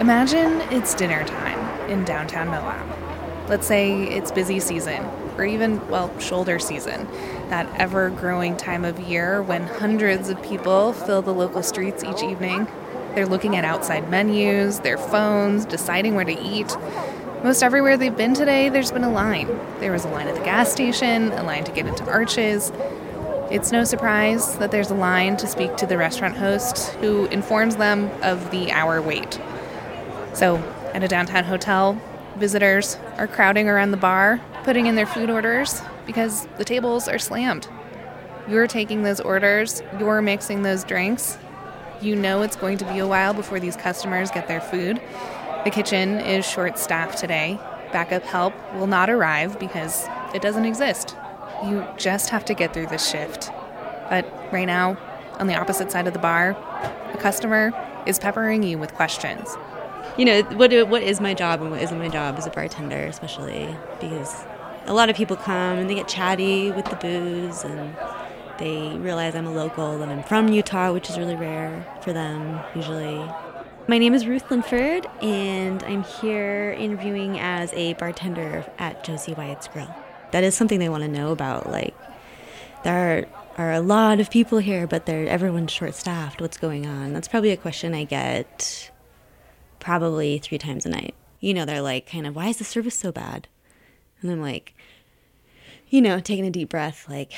Imagine it's dinner time in downtown Moab. Let's say it's busy season, or even, well, shoulder season, that ever growing time of year when hundreds of people fill the local streets each evening. They're looking at outside menus, their phones, deciding where to eat. Most everywhere they've been today, there's been a line. There was a line at the gas station, a line to get into Arches. It's no surprise that there's a line to speak to the restaurant host who informs them of the hour wait. So, at a downtown hotel, visitors are crowding around the bar, putting in their food orders because the tables are slammed. You're taking those orders, you're mixing those drinks. You know it's going to be a while before these customers get their food. The kitchen is short staffed today. Backup help will not arrive because it doesn't exist. You just have to get through this shift. But right now, on the opposite side of the bar, a customer is peppering you with questions. You know, what what is my job and what isn't my job as a bartender, especially because a lot of people come and they get chatty with the booze and they realize I'm a local, that I'm from Utah, which is really rare for them usually. My name is Ruth Linford, and I'm here interviewing as a bartender at Josie Wyatt's Grill. That is something they want to know about. Like, there are, are a lot of people here, but they're everyone's short staffed. What's going on? That's probably a question I get probably three times a night. You know, they're like, kind of, why is the service so bad? And I'm like, you know, taking a deep breath, like,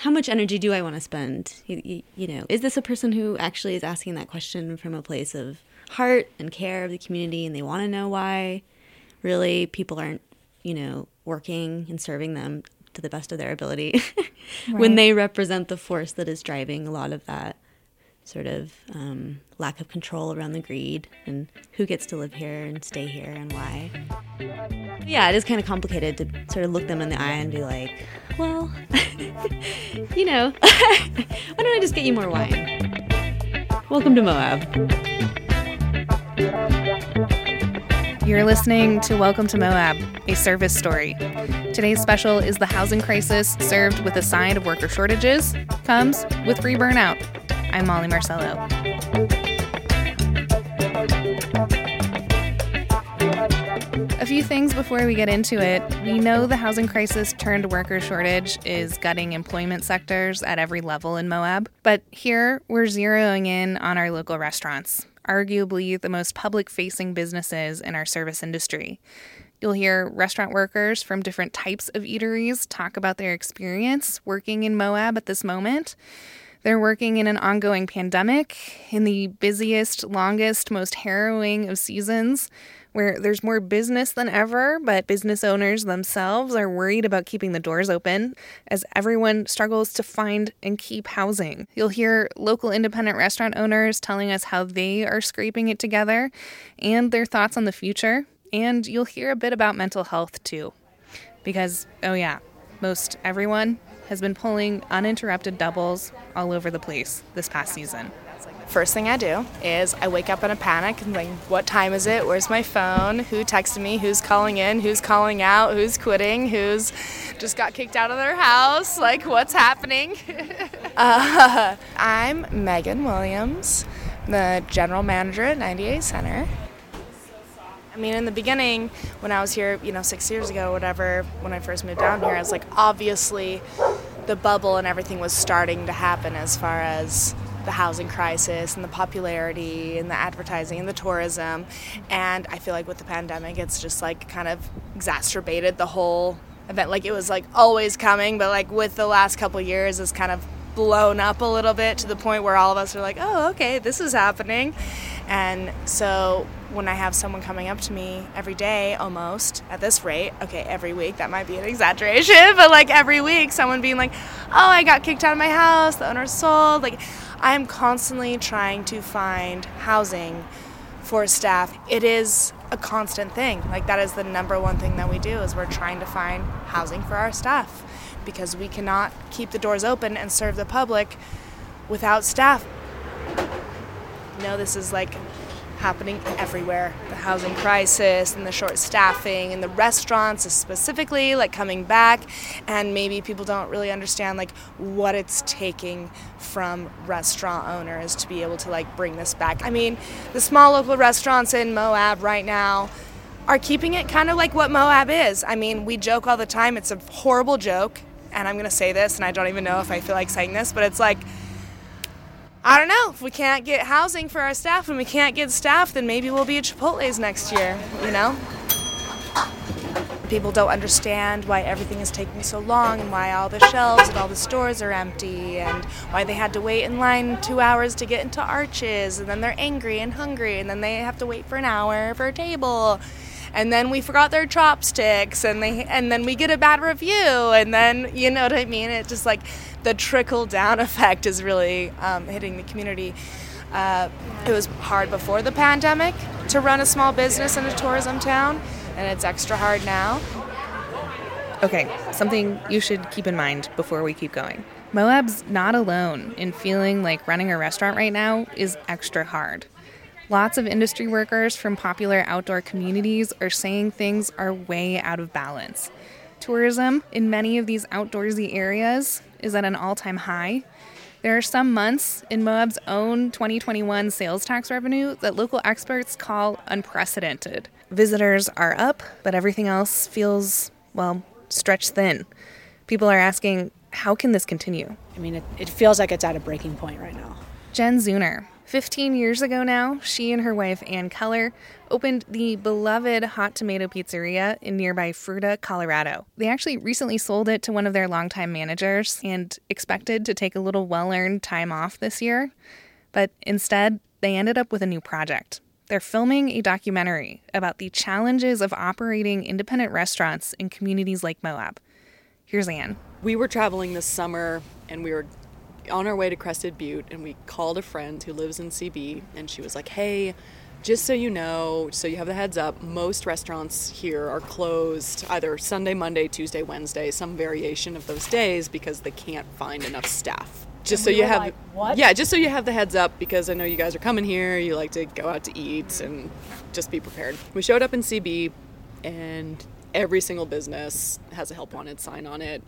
how much energy do I want to spend? You, you, you, know, is this a person who actually is asking that question from a place of heart and care of the community and they want to know why really people aren't, you know, working and serving them to the best of their ability right. when they represent the force that is driving a lot of that sort of um, lack of control around the greed and who gets to live here and stay here and why. Yeah, it is kind of complicated to sort of look them in the eye and be like, well, you know, why don't I just get you more wine? Welcome to Moab. You're listening to Welcome to Moab, a service story. Today's special is the housing crisis served with a side of worker shortages, comes with free burnout. I'm Molly Marcello. A few things before we get into it. We know the housing crisis turned worker shortage is gutting employment sectors at every level in Moab. But here, we're zeroing in on our local restaurants, arguably the most public facing businesses in our service industry. You'll hear restaurant workers from different types of eateries talk about their experience working in Moab at this moment. They're working in an ongoing pandemic, in the busiest, longest, most harrowing of seasons, where there's more business than ever, but business owners themselves are worried about keeping the doors open as everyone struggles to find and keep housing. You'll hear local independent restaurant owners telling us how they are scraping it together and their thoughts on the future. And you'll hear a bit about mental health too. Because, oh yeah, most everyone has been pulling uninterrupted doubles all over the place this past season. First thing I do is I wake up in a panic and think, what time is it? Where's my phone? Who texted me? Who's calling in? Who's calling out? Who's quitting? Who's just got kicked out of their house? Like, what's happening? uh, I'm Megan Williams, the general manager at 98 Center. I mean, in the beginning, when I was here, you know, six years ago, whatever, when I first moved down here, I was like, obviously, the bubble and everything was starting to happen as far as the housing crisis and the popularity and the advertising and the tourism. And I feel like with the pandemic, it's just like kind of exacerbated the whole event. Like it was like always coming, but like with the last couple years, it's kind of blown up a little bit to the point where all of us are like, oh, okay, this is happening. And so when I have someone coming up to me every day almost at this rate, okay, every week, that might be an exaggeration, but like every week, someone being like, oh, I got kicked out of my house, the owner sold. Like, I'm constantly trying to find housing for staff. It is a constant thing. Like, that is the number one thing that we do is we're trying to find housing for our staff because we cannot keep the doors open and serve the public without staff know this is like happening everywhere. The housing crisis and the short staffing and the restaurants specifically like coming back and maybe people don't really understand like what it's taking from restaurant owners to be able to like bring this back. I mean the small local restaurants in moab right now are keeping it kind of like what moab is. I mean we joke all the time. It's a horrible joke and i'm going to say this and i don't even know if i feel like saying this but it's like I don't know. If we can't get housing for our staff and we can't get staff, then maybe we'll be at Chipotle's next year, you know? People don't understand why everything is taking so long and why all the shelves and all the stores are empty and why they had to wait in line two hours to get into Arches and then they're angry and hungry and then they have to wait for an hour for a table and then we forgot their chopsticks and they and then we get a bad review and then you know what I mean it just like the trickle down effect is really um, hitting the community uh, it was hard before the pandemic to run a small business in a tourism town and it's extra hard now Okay, something you should keep in mind before we keep going. Moab's not alone in feeling like running a restaurant right now is extra hard. Lots of industry workers from popular outdoor communities are saying things are way out of balance. Tourism in many of these outdoorsy areas is at an all time high. There are some months in Moab's own 2021 sales tax revenue that local experts call unprecedented. Visitors are up, but everything else feels, well, stretched thin. People are asking, how can this continue? I mean, it, it feels like it's at a breaking point right now. Jen Zeuner, 15 years ago now, she and her wife, Ann Keller, opened the beloved Hot Tomato Pizzeria in nearby Fruita, Colorado. They actually recently sold it to one of their longtime managers and expected to take a little well earned time off this year. But instead, they ended up with a new project. They're filming a documentary about the challenges of operating independent restaurants in communities like Moab. Here's Ann. We were traveling this summer and we were on our way to Crested Butte and we called a friend who lives in CB and she was like, "Hey, just so you know, so you have the heads up, most restaurants here are closed either Sunday, Monday, Tuesday, Wednesday, some variation of those days because they can't find enough staff. Just so you have like? Yeah, just so you have the heads up because I know you guys are coming here, you like to go out to eat and just be prepared. We showed up in CB and every single business has a help wanted sign on it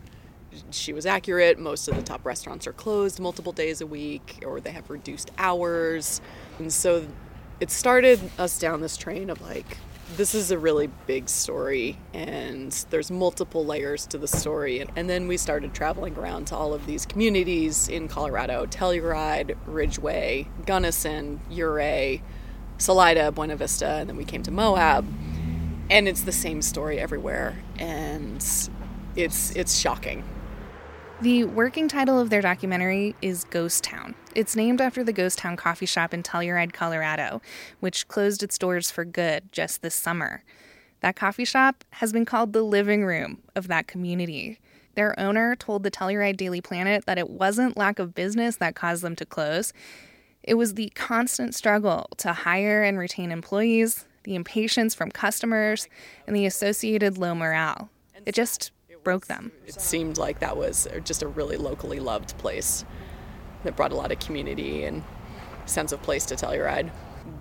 she was accurate. Most of the top restaurants are closed multiple days a week or they have reduced hours. And so it started us down this train of like, this is a really big story and there's multiple layers to the story. And then we started traveling around to all of these communities in Colorado Telluride, Ridgway, Gunnison, Ouray, Salida, Buena Vista, and then we came to Moab. And it's the same story everywhere. And it's it's shocking. The working title of their documentary is Ghost Town. It's named after the Ghost Town coffee shop in Telluride, Colorado, which closed its doors for good just this summer. That coffee shop has been called the living room of that community. Their owner told the Telluride Daily Planet that it wasn't lack of business that caused them to close. It was the constant struggle to hire and retain employees, the impatience from customers, and the associated low morale. It just broke them. It seemed like that was just a really locally loved place that brought a lot of community and sense of place to Telluride.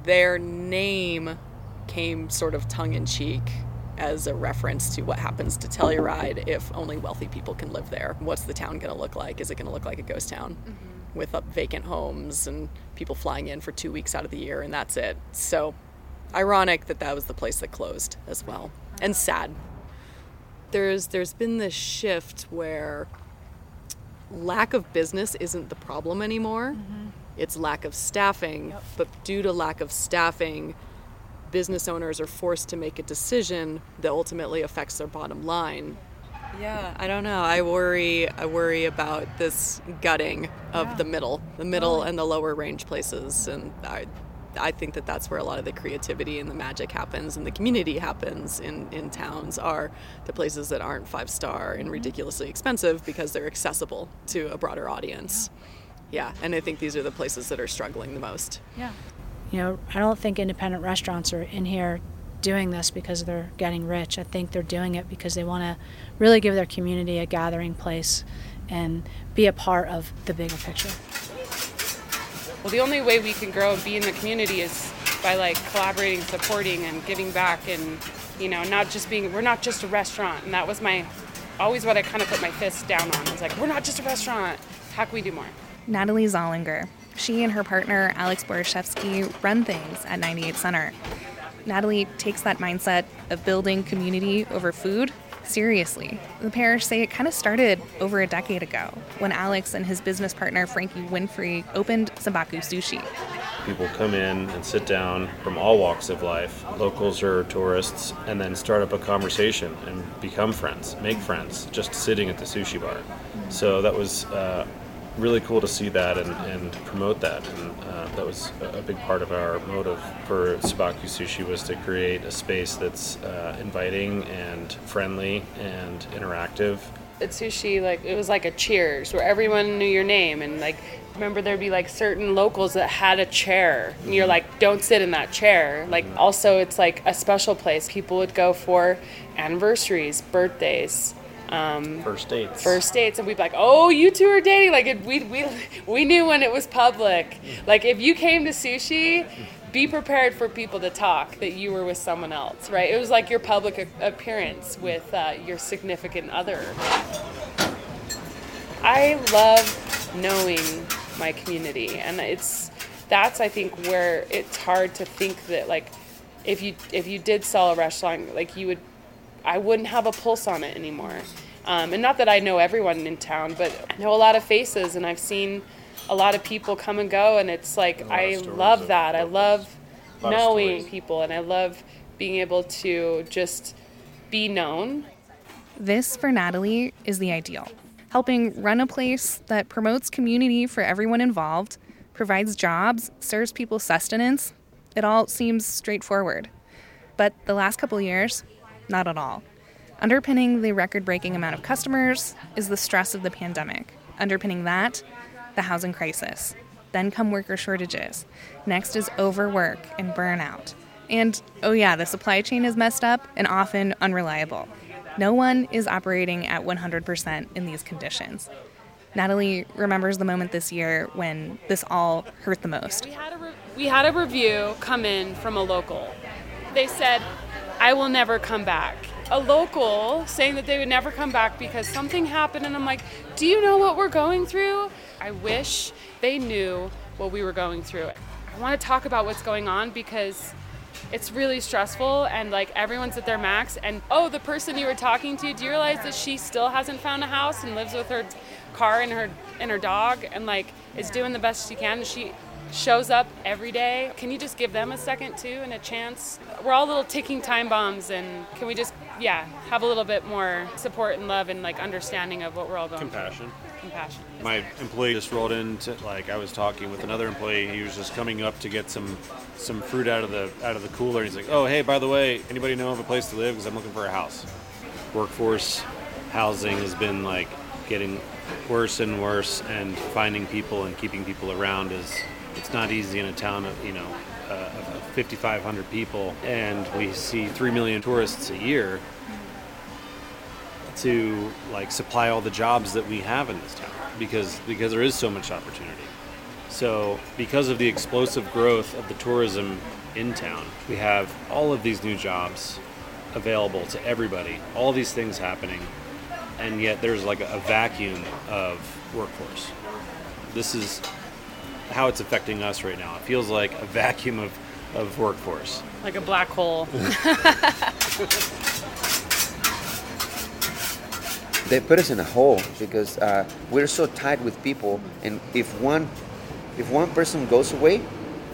Their name came sort of tongue in cheek as a reference to what happens to Telluride if only wealthy people can live there. What's the town going to look like? Is it going to look like a ghost town mm-hmm. with up vacant homes and people flying in for two weeks out of the year and that's it? So ironic that that was the place that closed as well, and sad there's there's been this shift where lack of business isn't the problem anymore. Mm-hmm. It's lack of staffing, yep. but due to lack of staffing, business owners are forced to make a decision that ultimately affects their bottom line. Yeah, I don't know. I worry I worry about this gutting of yeah. the middle, the middle and the lower range places and I I think that that's where a lot of the creativity and the magic happens and the community happens in, in towns are the places that aren't five star and mm-hmm. ridiculously expensive because they're accessible to a broader audience. Yeah. yeah, and I think these are the places that are struggling the most. Yeah. You know, I don't think independent restaurants are in here doing this because they're getting rich. I think they're doing it because they want to really give their community a gathering place and be a part of the bigger picture. Well, the only way we can grow and be in the community is by like collaborating, supporting, and giving back, and you know, not just being we're not just a restaurant, and that was my always what I kind of put my fist down on. I was like, we're not just a restaurant. How can we do more? Natalie Zollinger. She and her partner, Alex Borashevsky, run things at 98 Center. Natalie takes that mindset of building community over food seriously. The pair say it kind of started over a decade ago when Alex and his business partner, Frankie Winfrey, opened Sabaku Sushi. People come in and sit down from all walks of life, locals or tourists, and then start up a conversation and become friends, make friends, just sitting at the sushi bar. So that was uh, really cool to see that and, and promote that. And uh, that was a big part of our motive for Sabaku Sushi was to create a space that's uh, inviting and friendly and interactive. At sushi, like it was like a cheers where everyone knew your name and like remember there'd be like certain locals that had a chair and you're like don't sit in that chair like also it's like a special place people would go for anniversaries birthdays um, First dates. first dates and we'd be like oh you two are dating. Like it, we, we, we knew when it was public. Like if you came to sushi be prepared for people to talk that you were with someone else right? It was like your public a- appearance with uh, your significant other. I love knowing my community and it's that's i think where it's hard to think that like if you if you did sell a restaurant like you would I wouldn't have a pulse on it anymore. Um, and not that I know everyone in town, but I know a lot of faces and I've seen a lot of people come and go. And it's like, lot of I love that. I love A lot of knowing people and I love being able to just be known. This, for Natalie, is the ideal. Helping run a place that promotes community for everyone involved, provides jobs, serves people sustenance. It all seems straightforward. But the last couple years, not at all. Underpinning the record breaking amount of customers is the stress of the pandemic. Underpinning that, the housing crisis. Then come worker shortages. Next is overwork and burnout. And oh, yeah, the supply chain is messed up and often unreliable. No one is operating at 100% in these conditions. Natalie remembers the moment this year when this all hurt the most. We had a re- we had a review come in from a local. They said, "I will never come back." A local saying that they would never come back because something happened, and I'm like, "Do you know what we're going through?" I wish they knew what we were going through. I want to talk about what's going on because it's really stressful and like everyone's at their max and oh the person you were talking to do you realize that she still hasn't found a house and lives with her car and her and her dog and like is doing the best she can she shows up every day can you just give them a second too and a chance we're all little ticking time bombs and can we just yeah have a little bit more support and love and like understanding of what we're all going Compassion. through compassion My employee just rolled into like I was talking with another employee. He was just coming up to get some some fruit out of the out of the cooler. He's like, "Oh, hey, by the way, anybody know of a place to live? Because I'm looking for a house." Workforce housing has been like getting worse and worse, and finding people and keeping people around is it's not easy in a town of you know uh, of 5,500 people, and we see three million tourists a year to like supply all the jobs that we have in this town because because there is so much opportunity. So because of the explosive growth of the tourism in town, we have all of these new jobs available to everybody. All these things happening, and yet there's like a vacuum of workforce. This is how it's affecting us right now. It feels like a vacuum of, of workforce. like a black hole they put us in a hole because uh, we're so tight with people and if one if one person goes away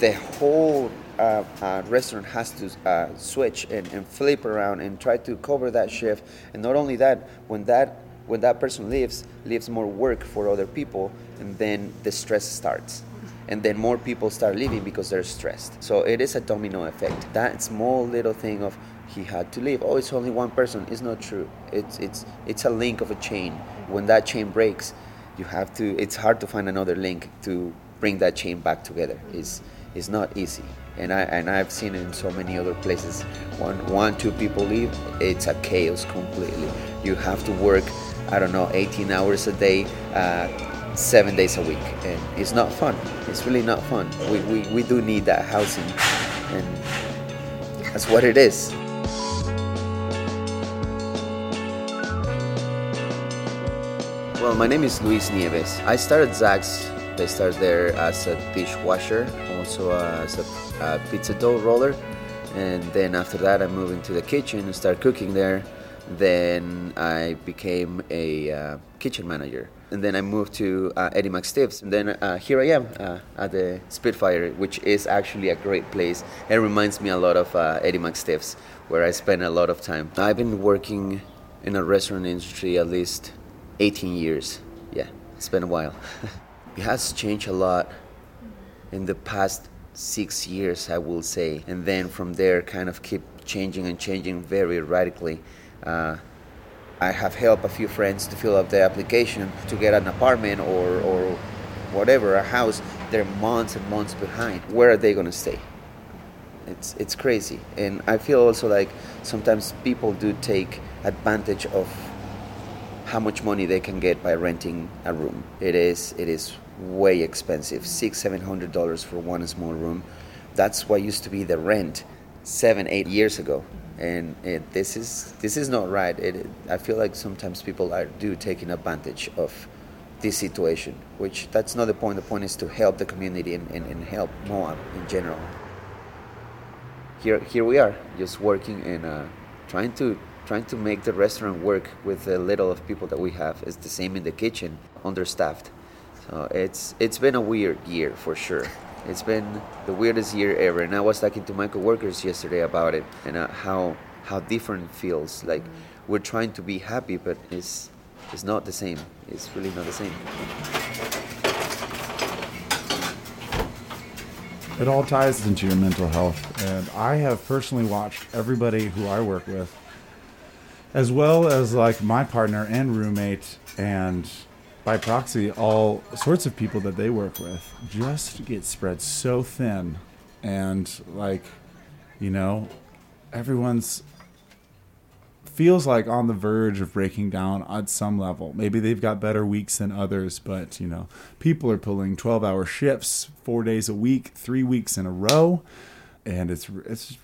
the whole uh, uh, restaurant has to uh, switch and, and flip around and try to cover that shift and not only that when that when that person leaves leaves more work for other people and then the stress starts and then more people start leaving because they're stressed so it is a domino effect that small little thing of he had to leave. Oh, it's only one person. It's not true. It's it's it's a link of a chain. When that chain breaks, you have to. It's hard to find another link to bring that chain back together. It's it's not easy. And I and I've seen it in so many other places. One one two people leave, it's a chaos completely. You have to work. I don't know, 18 hours a day. Uh, seven days a week and it's not fun it's really not fun we, we, we do need that housing and that's what it is. Well, my name is Luis Nieves. I started Zax. I started there as a dishwasher, also as a, a pizza dough roller, and then after that, I moved into the kitchen and started cooking there. Then I became a uh, kitchen manager, and then I moved to uh, Eddie McStiff's. And then uh, here I am uh, at the Spitfire, which is actually a great place. It reminds me a lot of uh, Eddie McStiff's, where I spend a lot of time. I've been working in the restaurant industry at least 18 years. Yeah, it's been a while. it has changed a lot in the past six years, I will say, and then from there, kind of keep changing and changing very radically. I have helped a few friends to fill out the application to get an apartment or, or whatever, a house. They're months and months behind. Where are they going to stay? It's, it's crazy. And I feel also like sometimes people do take advantage of how much money they can get by renting a room. It is, it is way expensive six, seven hundred dollars for one small room. That's what used to be the rent seven, eight years ago and it, this is this is not right. It, I feel like sometimes people are do taking advantage of this situation, which that's not the point. The point is to help the community and, and, and help Moab in general. Here here we are, just working and uh, trying to trying to make the restaurant work with the little of people that we have. It's the same in the kitchen, understaffed. So it's it's been a weird year for sure. It's been the weirdest year ever, and I was talking to my coworkers yesterday about it and uh, how how different it feels. Like we're trying to be happy, but it's it's not the same. It's really not the same. It all ties into your mental health, and I have personally watched everybody who I work with, as well as like my partner and roommate, and by proxy, all sorts of people that they work with just get spread so thin. And, like, you know, everyone's feels like on the verge of breaking down at some level. Maybe they've got better weeks than others, but, you know, people are pulling 12 hour shifts four days a week, three weeks in a row. And it's, it's,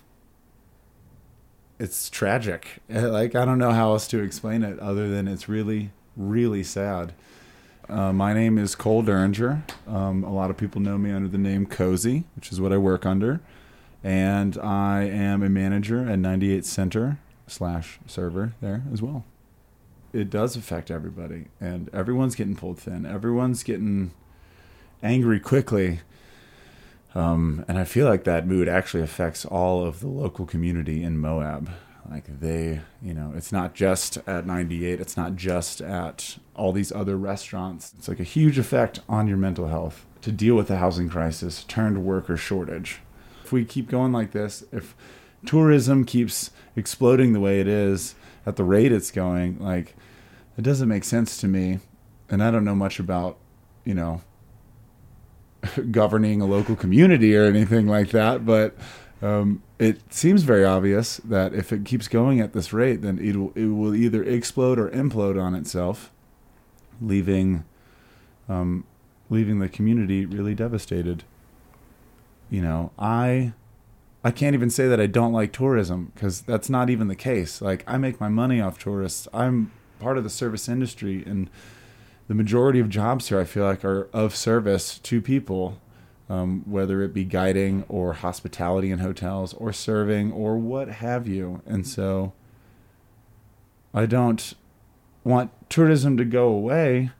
it's tragic. Like, I don't know how else to explain it other than it's really, really sad. Uh, my name is Cole Derringer. Um, a lot of people know me under the name Cozy, which is what I work under. And I am a manager at 98 Center slash server there as well. It does affect everybody, and everyone's getting pulled thin. Everyone's getting angry quickly. Um, and I feel like that mood actually affects all of the local community in Moab. Like they, you know, it's not just at 98, it's not just at all these other restaurants. It's like a huge effect on your mental health to deal with the housing crisis, turned worker shortage. If we keep going like this, if tourism keeps exploding the way it is at the rate it's going, like it doesn't make sense to me. And I don't know much about, you know, governing a local community or anything like that, but um, it seems very obvious that if it keeps going at this rate, then it will, it will either explode or implode on itself, leaving um, leaving the community really devastated. You know, I I can't even say that I don't like tourism because that's not even the case. Like I make my money off tourists. I'm part of the service industry and the majority of jobs here I feel like are of service to people um, whether it be guiding or hospitality in hotels or serving or what have you. And so I don't want tourism to go away.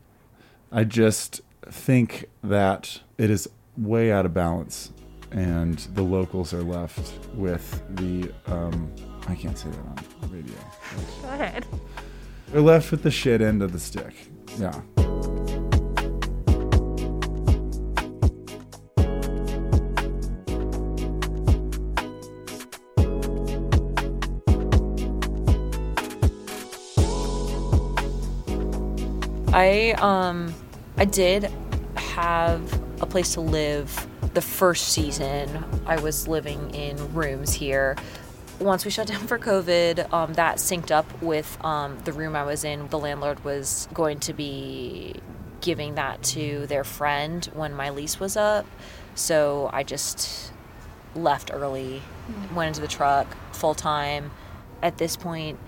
I just think that it is way out of balance and the locals are left with the um, I can't say that on radio. Go ahead. They're left with the shit end of the stick. Yeah. I um I did have a place to live the first season. I was living in rooms here. Once we shut down for COVID, um, that synced up with um, the room I was in. The landlord was going to be giving that to their friend when my lease was up. So I just left early, went into the truck full time. At this point,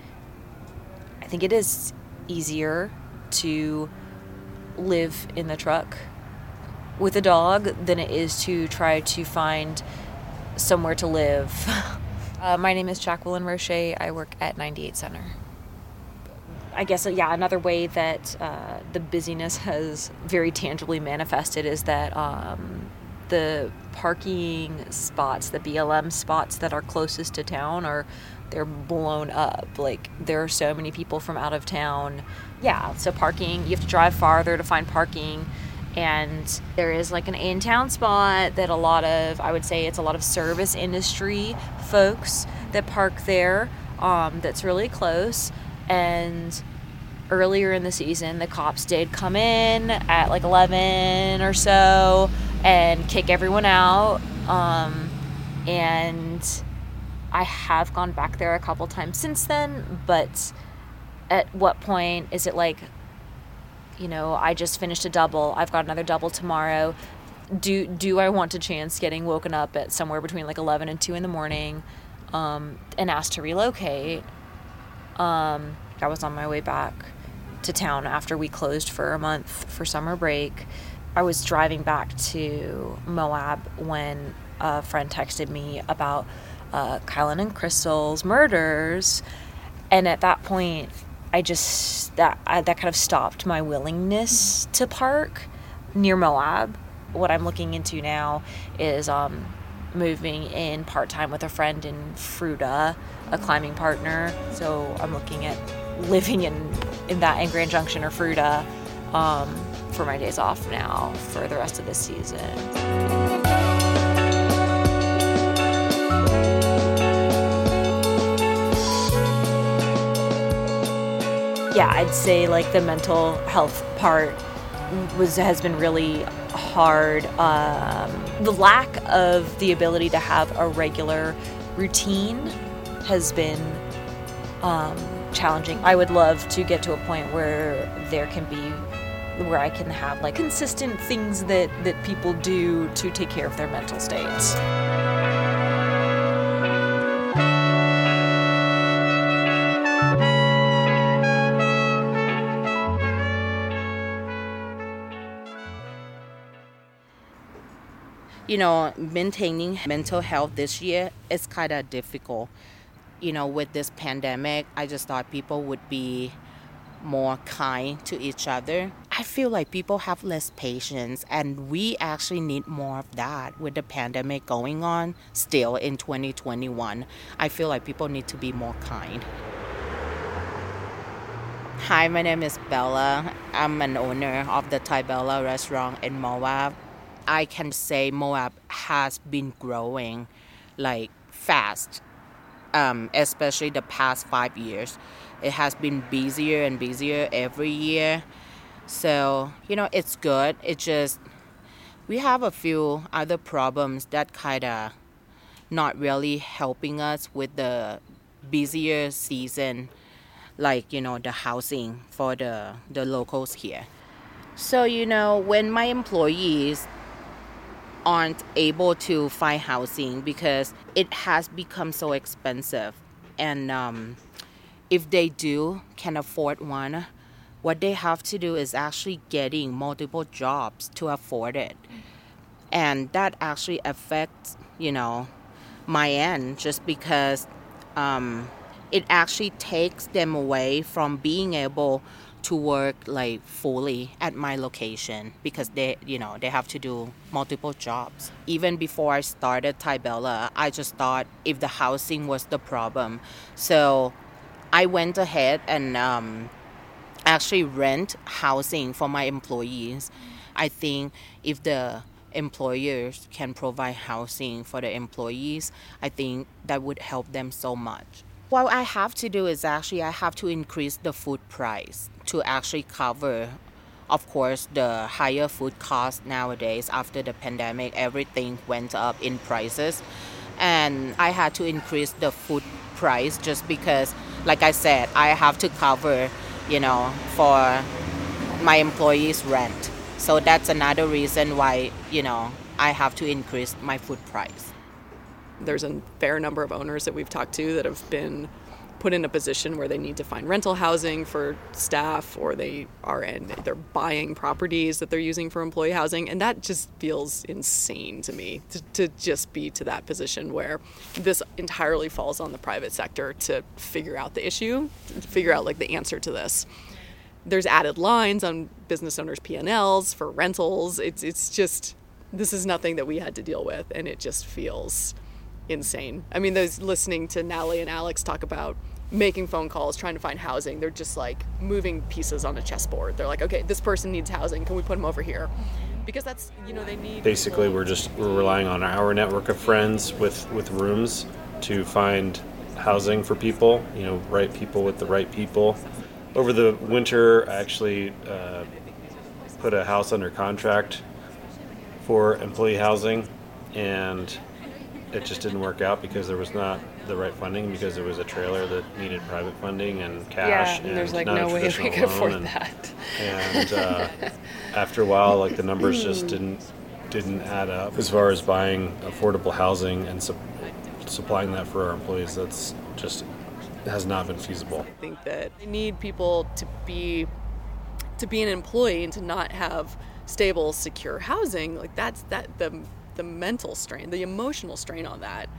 I think it is easier to live in the truck with a dog than it is to try to find somewhere to live. uh, my name is Jacqueline Roche. I work at 98 Center. I guess, uh, yeah, another way that uh, the busyness has very tangibly manifested is that um, the parking spots, the BLM spots that are closest to town, are they're blown up. Like there are so many people from out of town. Yeah, so parking, you have to drive farther to find parking. And there is like an in town spot that a lot of, I would say it's a lot of service industry folks that park there um, that's really close. And earlier in the season, the cops did come in at like 11 or so and kick everyone out. Um, and I have gone back there a couple times since then, but at what point is it like, you know, I just finished a double, I've got another double tomorrow. Do do I want to chance getting woken up at somewhere between like 11 and 2 in the morning um, and asked to relocate? Um, I was on my way back to town after we closed for a month for summer break. I was driving back to Moab when a friend texted me about uh, Kylen and Crystal's murders, and at that point, I just that I, that kind of stopped my willingness to park near Moab. What I'm looking into now is um, moving in part time with a friend in Fruita, a climbing partner. So I'm looking at living in in that in Grand Junction or Fruita um, for my days off now for the rest of the season. Yeah, I'd say like the mental health part was has been really hard. Um, the lack of the ability to have a regular routine has been um, challenging. I would love to get to a point where there can be where I can have like consistent things that that people do to take care of their mental states. You know, maintaining mental health this year is kind of difficult. You know, with this pandemic, I just thought people would be more kind to each other. I feel like people have less patience, and we actually need more of that with the pandemic going on still in 2021. I feel like people need to be more kind. Hi, my name is Bella. I'm an owner of the Thai Bella restaurant in Moab. I can say Moab has been growing like fast, um, especially the past five years. It has been busier and busier every year. So, you know, it's good. It just, we have a few other problems that kind of not really helping us with the busier season, like, you know, the housing for the, the locals here. So, you know, when my employees aren't able to find housing because it has become so expensive. And um, if they do can afford one, what they have to do is actually getting multiple jobs to afford it. And that actually affects, you know, my end just because um, it actually takes them away from being able to work like fully at my location because they you know they have to do multiple jobs. Even before i started Bella, i just thought if the housing was the problem. So i went ahead and um, actually rent housing for my employees. I think if the employers can provide housing for the employees i think that would help them so much. What I have to do is actually I have to increase the food price to actually cover of course the higher food costs nowadays after the pandemic everything went up in prices. And I had to increase the food price just because like I said I have to cover you know for my employees rent. So that's another reason why you know I have to increase my food price. There's a fair number of owners that we've talked to that have been put in a position where they need to find rental housing for staff or they are in they're buying properties that they're using for employee housing. And that just feels insane to me to, to just be to that position where this entirely falls on the private sector to figure out the issue to figure out like the answer to this. There's added lines on business owners P&Ls for rentals. It's it's just this is nothing that we had to deal with. And it just feels insane. I mean, those listening to Natalie and Alex talk about making phone calls, trying to find housing, they're just like moving pieces on a chessboard. They're like, okay, this person needs housing. Can we put them over here? Because that's you know they need. Basically, we're just we're relying on our network of friends with with rooms to find housing for people. You know, right people with the right people. Over the winter, I actually uh, put a house under contract for employee housing, and it just didn't work out because there was not the right funding because it was a trailer that needed private funding and cash. Yeah, and there's like not a no way we traditional could afford and- that. And uh, after a while, like the numbers just didn't didn't add up as far as buying affordable housing and sup- supplying that for our employees. That's just has not been feasible. I think that they need people to be to be an employee and to not have stable, secure housing. Like that's that the the mental strain, the emotional strain on that,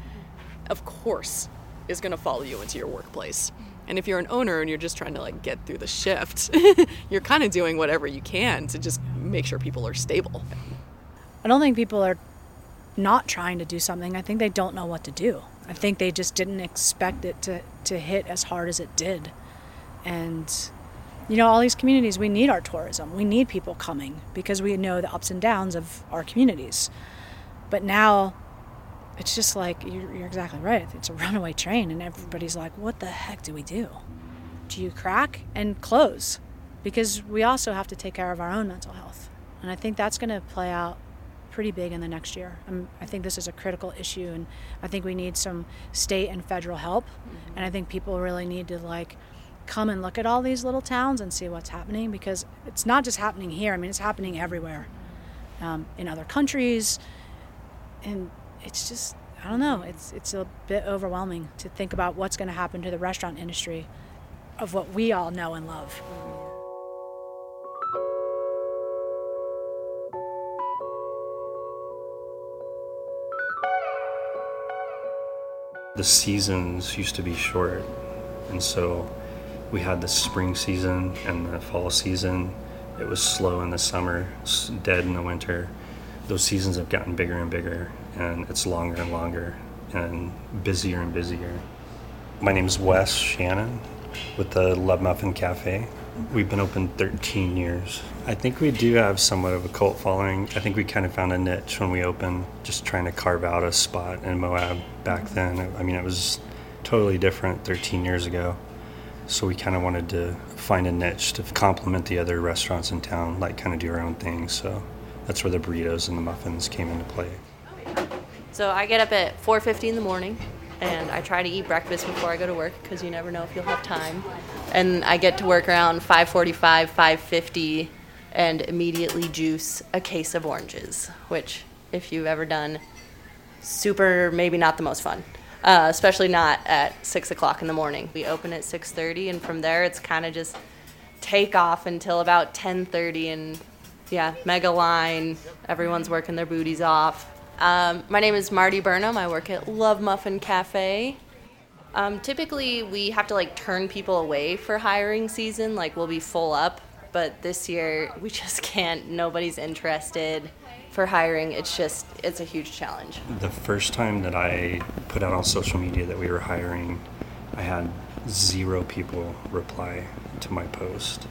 of course, is going to follow you into your workplace. And if you're an owner and you're just trying to like get through the shift, you're kind of doing whatever you can to just make sure people are stable. I don't think people are not trying to do something. I think they don't know what to do. I think they just didn't expect it to, to hit as hard as it did. And, you know, all these communities, we need our tourism. We need people coming because we know the ups and downs of our communities. But now it's just like, you're, you're exactly right. It's a runaway train, and everybody's like, what the heck do we do? Do you crack and close? Because we also have to take care of our own mental health. And I think that's going to play out pretty big in the next year. Um, I think this is a critical issue, and I think we need some state and federal help. And I think people really need to like come and look at all these little towns and see what's happening because it's not just happening here. I mean, it's happening everywhere, um, in other countries, and it's just I don't know. It's it's a bit overwhelming to think about what's going to happen to the restaurant industry of what we all know and love. the seasons used to be short and so we had the spring season and the fall season it was slow in the summer dead in the winter those seasons have gotten bigger and bigger and it's longer and longer and busier and busier. My name is wes shannon with the love muffin cafe. We've been open 13 years. I think we do have somewhat of a cult following. I think we kind of found a niche when we opened just trying to carve out a spot in moab back then. I mean it was totally different 13 years ago. So we kind of wanted to find a niche to complement the other restaurants in town like kind of do our own thing. So that's where the burritos and the muffins came into play So I get up at 4:50 in the morning, and I try to eat breakfast before I go to work because you never know if you'll have time. And I get to work around 5:45, 5:50, and immediately juice a case of oranges, which, if you've ever done, super maybe not the most fun. Uh, especially not at six o'clock in the morning. We open at 6:30, and from there it's kind of just take off until about 10:30, and yeah, mega line. Everyone's working their booties off. Um, my name is Marty Burnham. I work at Love Muffin Cafe. Um, typically, we have to like turn people away for hiring season. Like we'll be full up, but this year we just can't. Nobody's interested for hiring. It's just it's a huge challenge. The first time that I put out on social media that we were hiring, I had zero people reply to my post.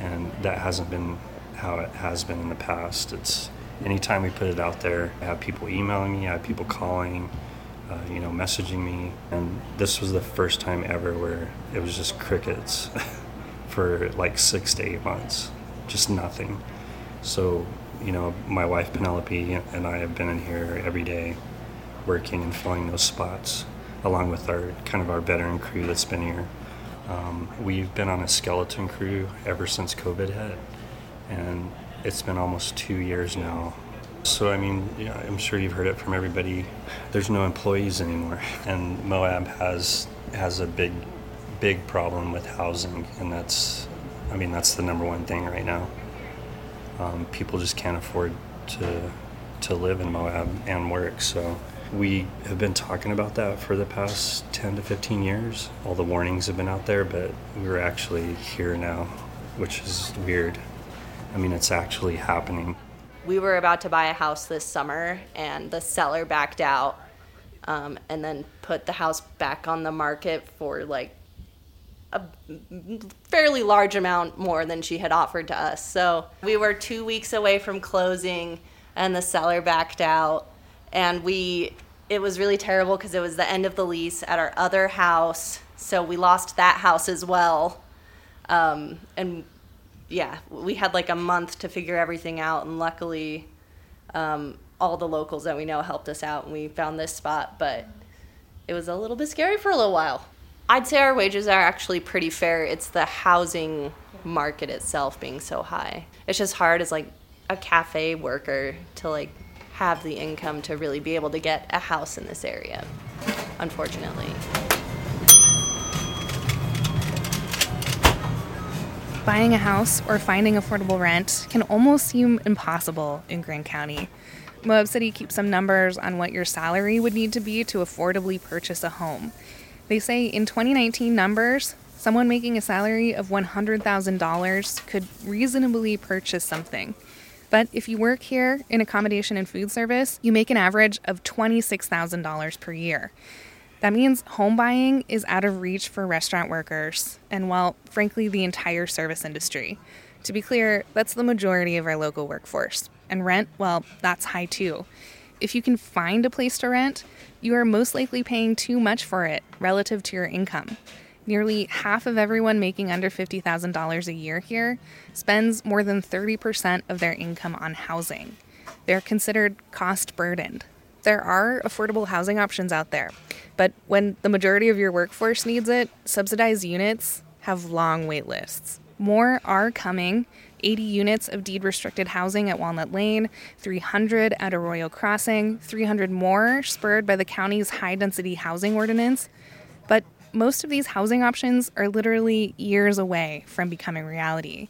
And that hasn't been how it has been in the past. It's anytime we put it out there, I have people emailing me, I have people calling, uh, you know, messaging me. And this was the first time ever where it was just crickets for like six to eight months, just nothing. So, you know, my wife Penelope and I have been in here every day working and filling those spots, along with our kind of our veteran crew that's been here. Um, we've been on a skeleton crew ever since COVID hit, and it's been almost two years now So, I mean, yeah, I'm sure you've heard it from everybody. There's no employees anymore, and Moab has has a big, big problem with housing, and that's, I mean, that's the number one thing right now. Um, people just can't afford to to live in Moab and work. So, we have been talking about that for the past 10 to 15 years. All the warnings have been out there, but we're actually here now, which is weird. I mean, it's actually happening. We were about to buy a house this summer, and the seller backed out um, and then put the house back on the market for like a fairly large amount more than she had offered to us. So we were two weeks away from closing, and the seller backed out. And we, it was really terrible because it was the end of the lease at our other house. So we lost that house as well. Um, and yeah, we had like a month to figure everything out, and luckily, um, all the locals that we know helped us out, and we found this spot. But it was a little bit scary for a little while. I'd say our wages are actually pretty fair. It's the housing market itself being so high. It's just hard as like a cafe worker to like have the income to really be able to get a house in this area. Unfortunately. Buying a house or finding affordable rent can almost seem impossible in Grand County. Moab City keeps some numbers on what your salary would need to be to affordably purchase a home. They say in 2019 numbers, someone making a salary of $100,000 could reasonably purchase something. But if you work here in accommodation and food service, you make an average of $26,000 per year. That means home buying is out of reach for restaurant workers and, well, frankly, the entire service industry. To be clear, that's the majority of our local workforce. And rent, well, that's high too. If you can find a place to rent, you are most likely paying too much for it relative to your income. Nearly half of everyone making under $50,000 a year here spends more than 30% of their income on housing. They're considered cost burdened. There are affordable housing options out there, but when the majority of your workforce needs it, subsidized units have long wait lists. More are coming 80 units of deed restricted housing at Walnut Lane, 300 at Arroyo Crossing, 300 more spurred by the county's high density housing ordinance. But most of these housing options are literally years away from becoming reality.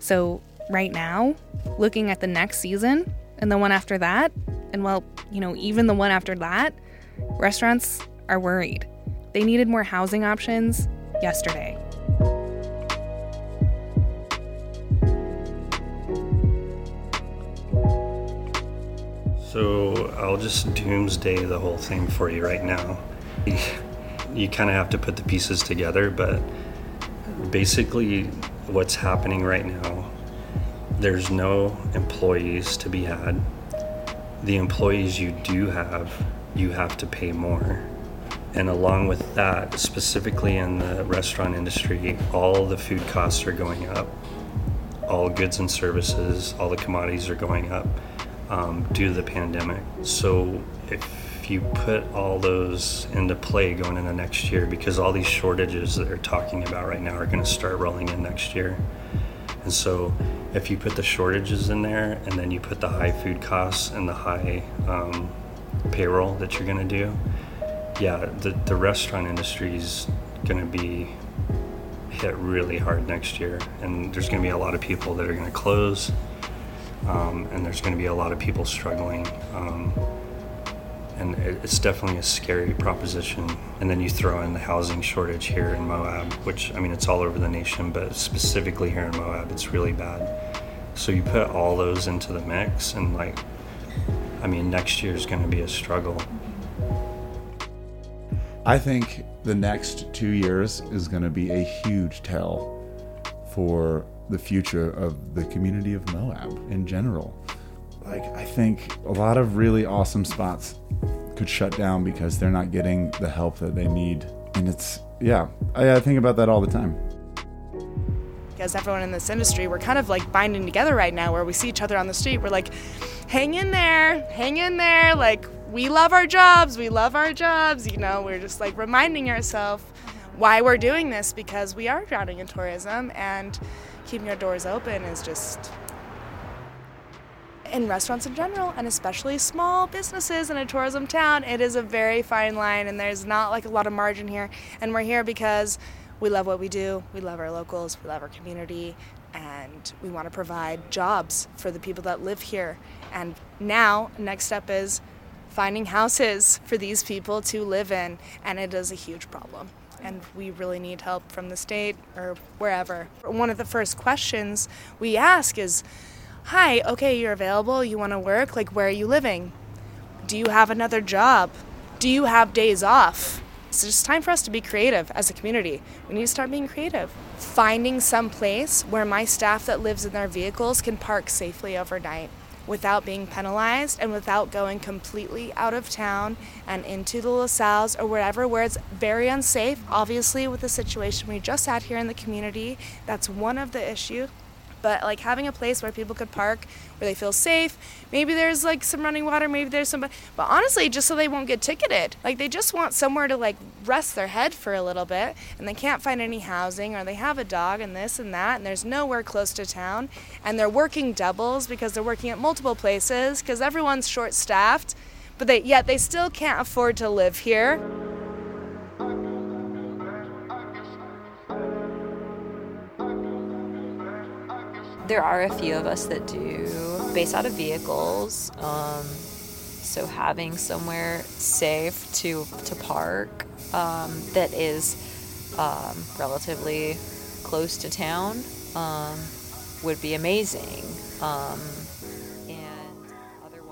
So, right now, looking at the next season and the one after that, and well, you know, even the one after that, restaurants are worried. They needed more housing options yesterday. So I'll just doomsday the whole thing for you right now. You kind of have to put the pieces together, but basically, what's happening right now, there's no employees to be had. The employees you do have, you have to pay more. And along with that, specifically in the restaurant industry, all the food costs are going up. All goods and services, all the commodities are going up um, due to the pandemic. So if you put all those into play going into next year, because all these shortages that they're talking about right now are going to start rolling in next year. And so if you put the shortages in there and then you put the high food costs and the high um, payroll that you're going to do, yeah, the, the restaurant industry is going to be hit really hard next year. And there's going to be a lot of people that are going to close um, and there's going to be a lot of people struggling. Um, and it's definitely a scary proposition. And then you throw in the housing shortage here in Moab, which I mean, it's all over the nation, but specifically here in Moab, it's really bad. So you put all those into the mix, and like, I mean, next year is going to be a struggle. I think the next two years is going to be a huge tell for the future of the community of Moab in general. Like, I think a lot of really awesome spots could shut down because they're not getting the help that they need. And it's, yeah, I, I think about that all the time. As everyone in this industry, we're kind of like binding together right now where we see each other on the street. We're like, hang in there, hang in there. Like, we love our jobs, we love our jobs. You know, we're just like reminding ourselves mm-hmm. why we're doing this because we are drowning in tourism and keeping our doors open is just in restaurants in general, and especially small businesses in a tourism town, it is a very fine line, and there's not like a lot of margin here. And we're here because we love what we do, we love our locals, we love our community, and we want to provide jobs for the people that live here. And now, next step is finding houses for these people to live in, and it is a huge problem. And we really need help from the state or wherever. One of the first questions we ask is, Hi, okay, you're available, you want to work, like where are you living? Do you have another job? Do you have days off? It's just time for us to be creative as a community. We need to start being creative. Finding some place where my staff that lives in their vehicles can park safely overnight without being penalized and without going completely out of town and into the La Sals or wherever where it's very unsafe. Obviously, with the situation we just had here in the community, that's one of the issues but like having a place where people could park where they feel safe maybe there's like some running water maybe there's some but honestly just so they won't get ticketed. Like they just want somewhere to like rest their head for a little bit and they can't find any housing or they have a dog and this and that and there's nowhere close to town and they're working doubles because they're working at multiple places because everyone's short staffed but they yet they still can't afford to live here there are a few of us that do base out of vehicles. Um, so having somewhere safe to to park um, that is um, relatively close to town um, would be amazing. Um,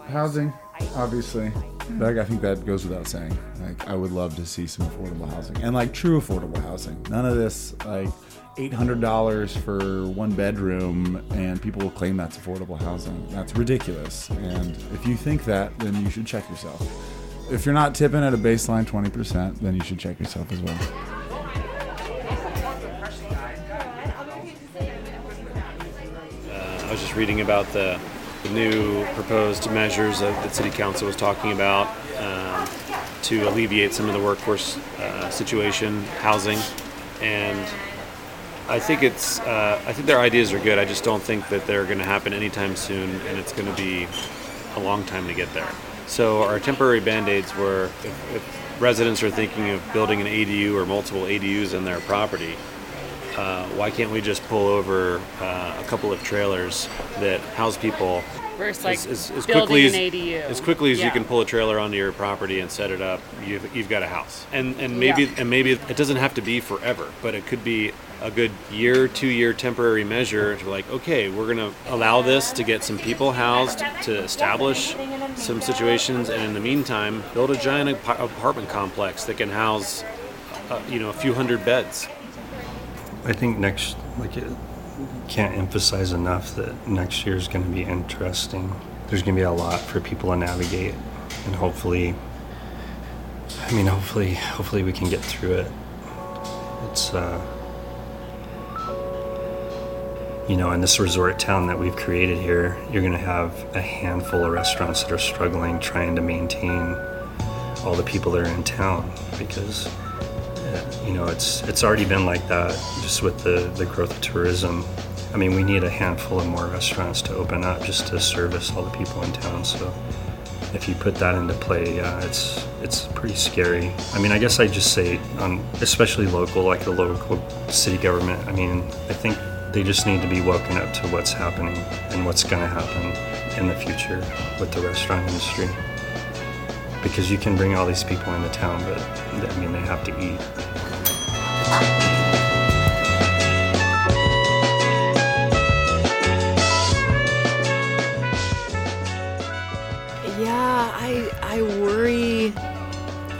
Housing, obviously. Like, I think that goes without saying. Like, I would love to see some affordable housing and like true affordable housing. None of this like $800 for one bedroom and people will claim that's affordable housing. That's ridiculous. And if you think that, then you should check yourself. If you're not tipping at a baseline 20%, then you should check yourself as well. Uh, I was just reading about the, the new proposed measures that the City Council was talking about um, to alleviate some of the workforce uh, situation, housing, and I think it's. Uh, I think their ideas are good. I just don't think that they're going to happen anytime soon, and it's going to be a long time to get there. So our temporary band-aids were if, if residents are thinking of building an ADU or multiple ADUs in their property, uh, why can't we just pull over uh, a couple of trailers that house people Versus like as, as, as quickly as, as quickly as Yeah. you can pull a trailer onto your property and set it up, you've, you've got a house. And and maybe Yeah. and maybe it doesn't have to be forever, but it could be a good year, two year temporary measure to like, okay, we're gonna allow this to get some people housed, to establish some situations, and in the meantime, build a giant ap- apartment complex that can house, uh, you know, a few hundred beds. I think next, like, it can't emphasize enough that next year is going to be interesting. There's going to be a lot for people to navigate, and hopefully, I mean, hopefully, hopefully we can get through it. It's, uh, you know, in this resort town that we've created here, you're going to have a handful of restaurants that are struggling trying to maintain all the people that are in town because you know it's it's already been like that just with the the growth of tourism. I mean we need a handful of more restaurants to open up just to service all the people in town. So if you put that into play yeah it's it's pretty scary. I mean i guess i just say um, especially local like the local city government i mean i think they just need to be woken up to what's happening and what's going to happen in the future with the restaurant industry because you can bring all these people into town, but I mean they have to eat. Yeah, I I worry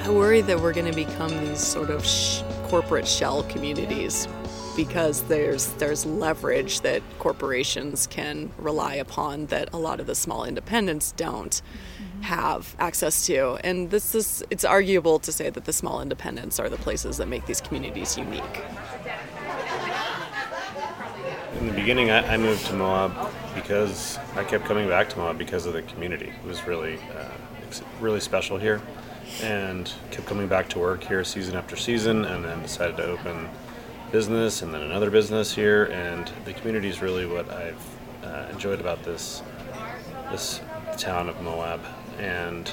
I worry that we're going to become these sort of sh- corporate shell communities because there's there's leverage that corporations can rely upon that a lot of the small independents don't have access to. And this is it's arguable to say that the small independents are the places that make these communities unique. In the beginning, I, I moved to Moab because I kept coming back to Moab because of the community. It was really, uh, really special here, and kept coming back to work here season after season, and then decided to open business and then another business here. And the community is really what I've uh, enjoyed about this this town of Moab, and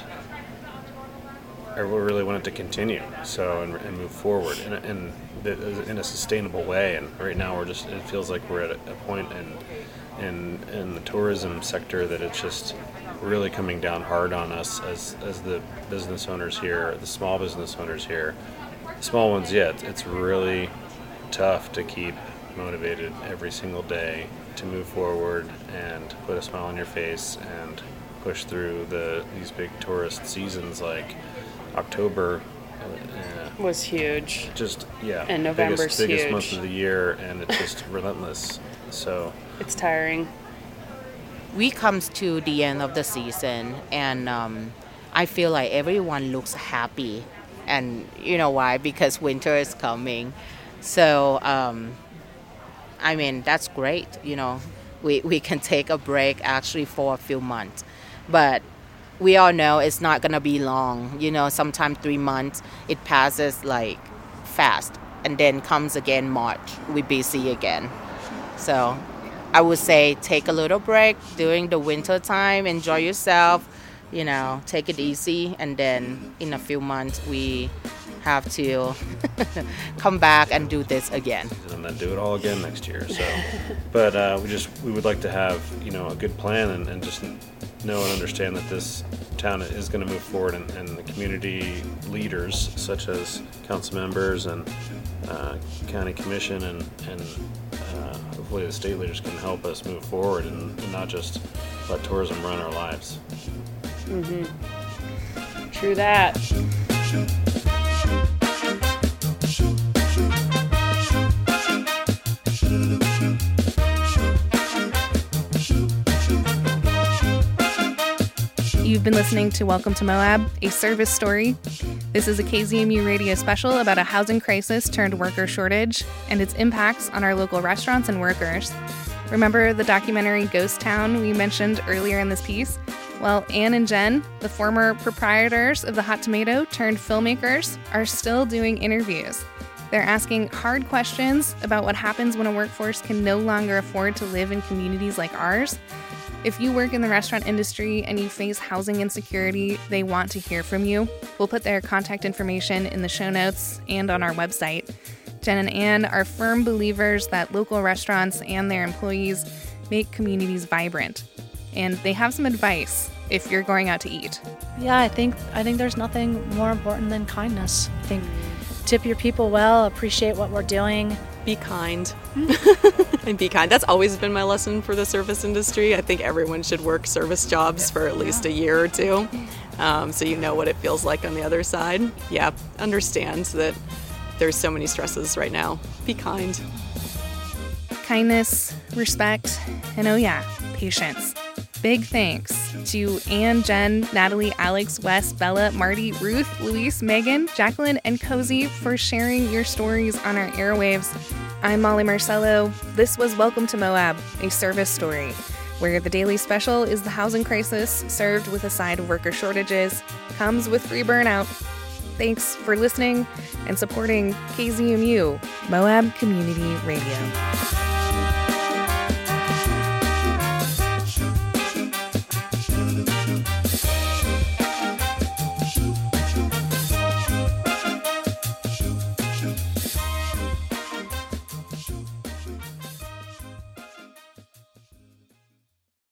I really wanted to continue. So and, and move forward in a, in, in a sustainable way. And right now we're just it feels like we're at a, point in in in the tourism sector that it's just really coming down hard on us as as the business owners here, the small business owners here. small ones, yeah, it's, it's really tough to keep motivated every single day to move forward and put a smile on your face and push through the these big tourist seasons like October uh, was huge. Just yeah, and November's biggest, biggest huge. month of the year, and it's just relentless. So it's tiring. We comes to the end of the season, and um, I feel like everyone looks happy, and you know why? Because winter is coming. So um, I mean that's great. You know, we we can take a break actually for a few months, but we all know it's not gonna be long. You know, sometimes three months it passes like fast, and then comes again March. We busy again. So I would say take a little break during the winter time, enjoy yourself. You know, take it easy, and then in a few months we have to come back and do this again. and then do it all again next year. So, but uh, we just we would like to have you know a good plan and, and just know and understand that this town is going to move forward, and, and the community leaders such as council members and uh, county commission and and uh, hopefully the state leaders can help us move forward and, and not just let tourism run our lives. Mm-hmm. True that. You've been listening to Welcome to Moab, a service story. This is a KZMU radio special about a housing crisis turned worker shortage and its impacts on our local restaurants and workers. Remember the documentary Ghost Town we mentioned earlier in this piece? Well, Anne and Jen, the former proprietors of the Hot Tomato turned filmmakers, are still doing interviews. They're asking hard questions about what happens when a workforce can no longer afford to live in communities like ours. If you work in the restaurant industry and you face housing insecurity, they want to hear from you. We'll put their contact information in the show notes and on our website. Jen and Ann are firm believers that local restaurants and their employees make communities vibrant. And they have some advice if you're going out to eat. Yeah, I think I think there's nothing more important than kindness. I think tip your people well, appreciate what we're doing. Be kind. and be kind. That's always been my lesson for the service industry. I think everyone should work service jobs for at least a year or two um, so you know what it feels like on the other side. Yeah, understand that there's so many stresses right now. Be kind. Kindness, respect, and oh yeah, patience. Big thanks to Anne, Jen, Natalie, Alex, Wes, Bella, Marty, Ruth, Luis, Megan, Jacqueline, and Cozy for sharing your stories on our airwaves. I'm Molly Marcello. This was Welcome to Moab, a service story, where the daily special is the housing crisis served with a side of worker shortages, comes with free burnout. Thanks for listening and supporting KZMU, Moab Community Radio.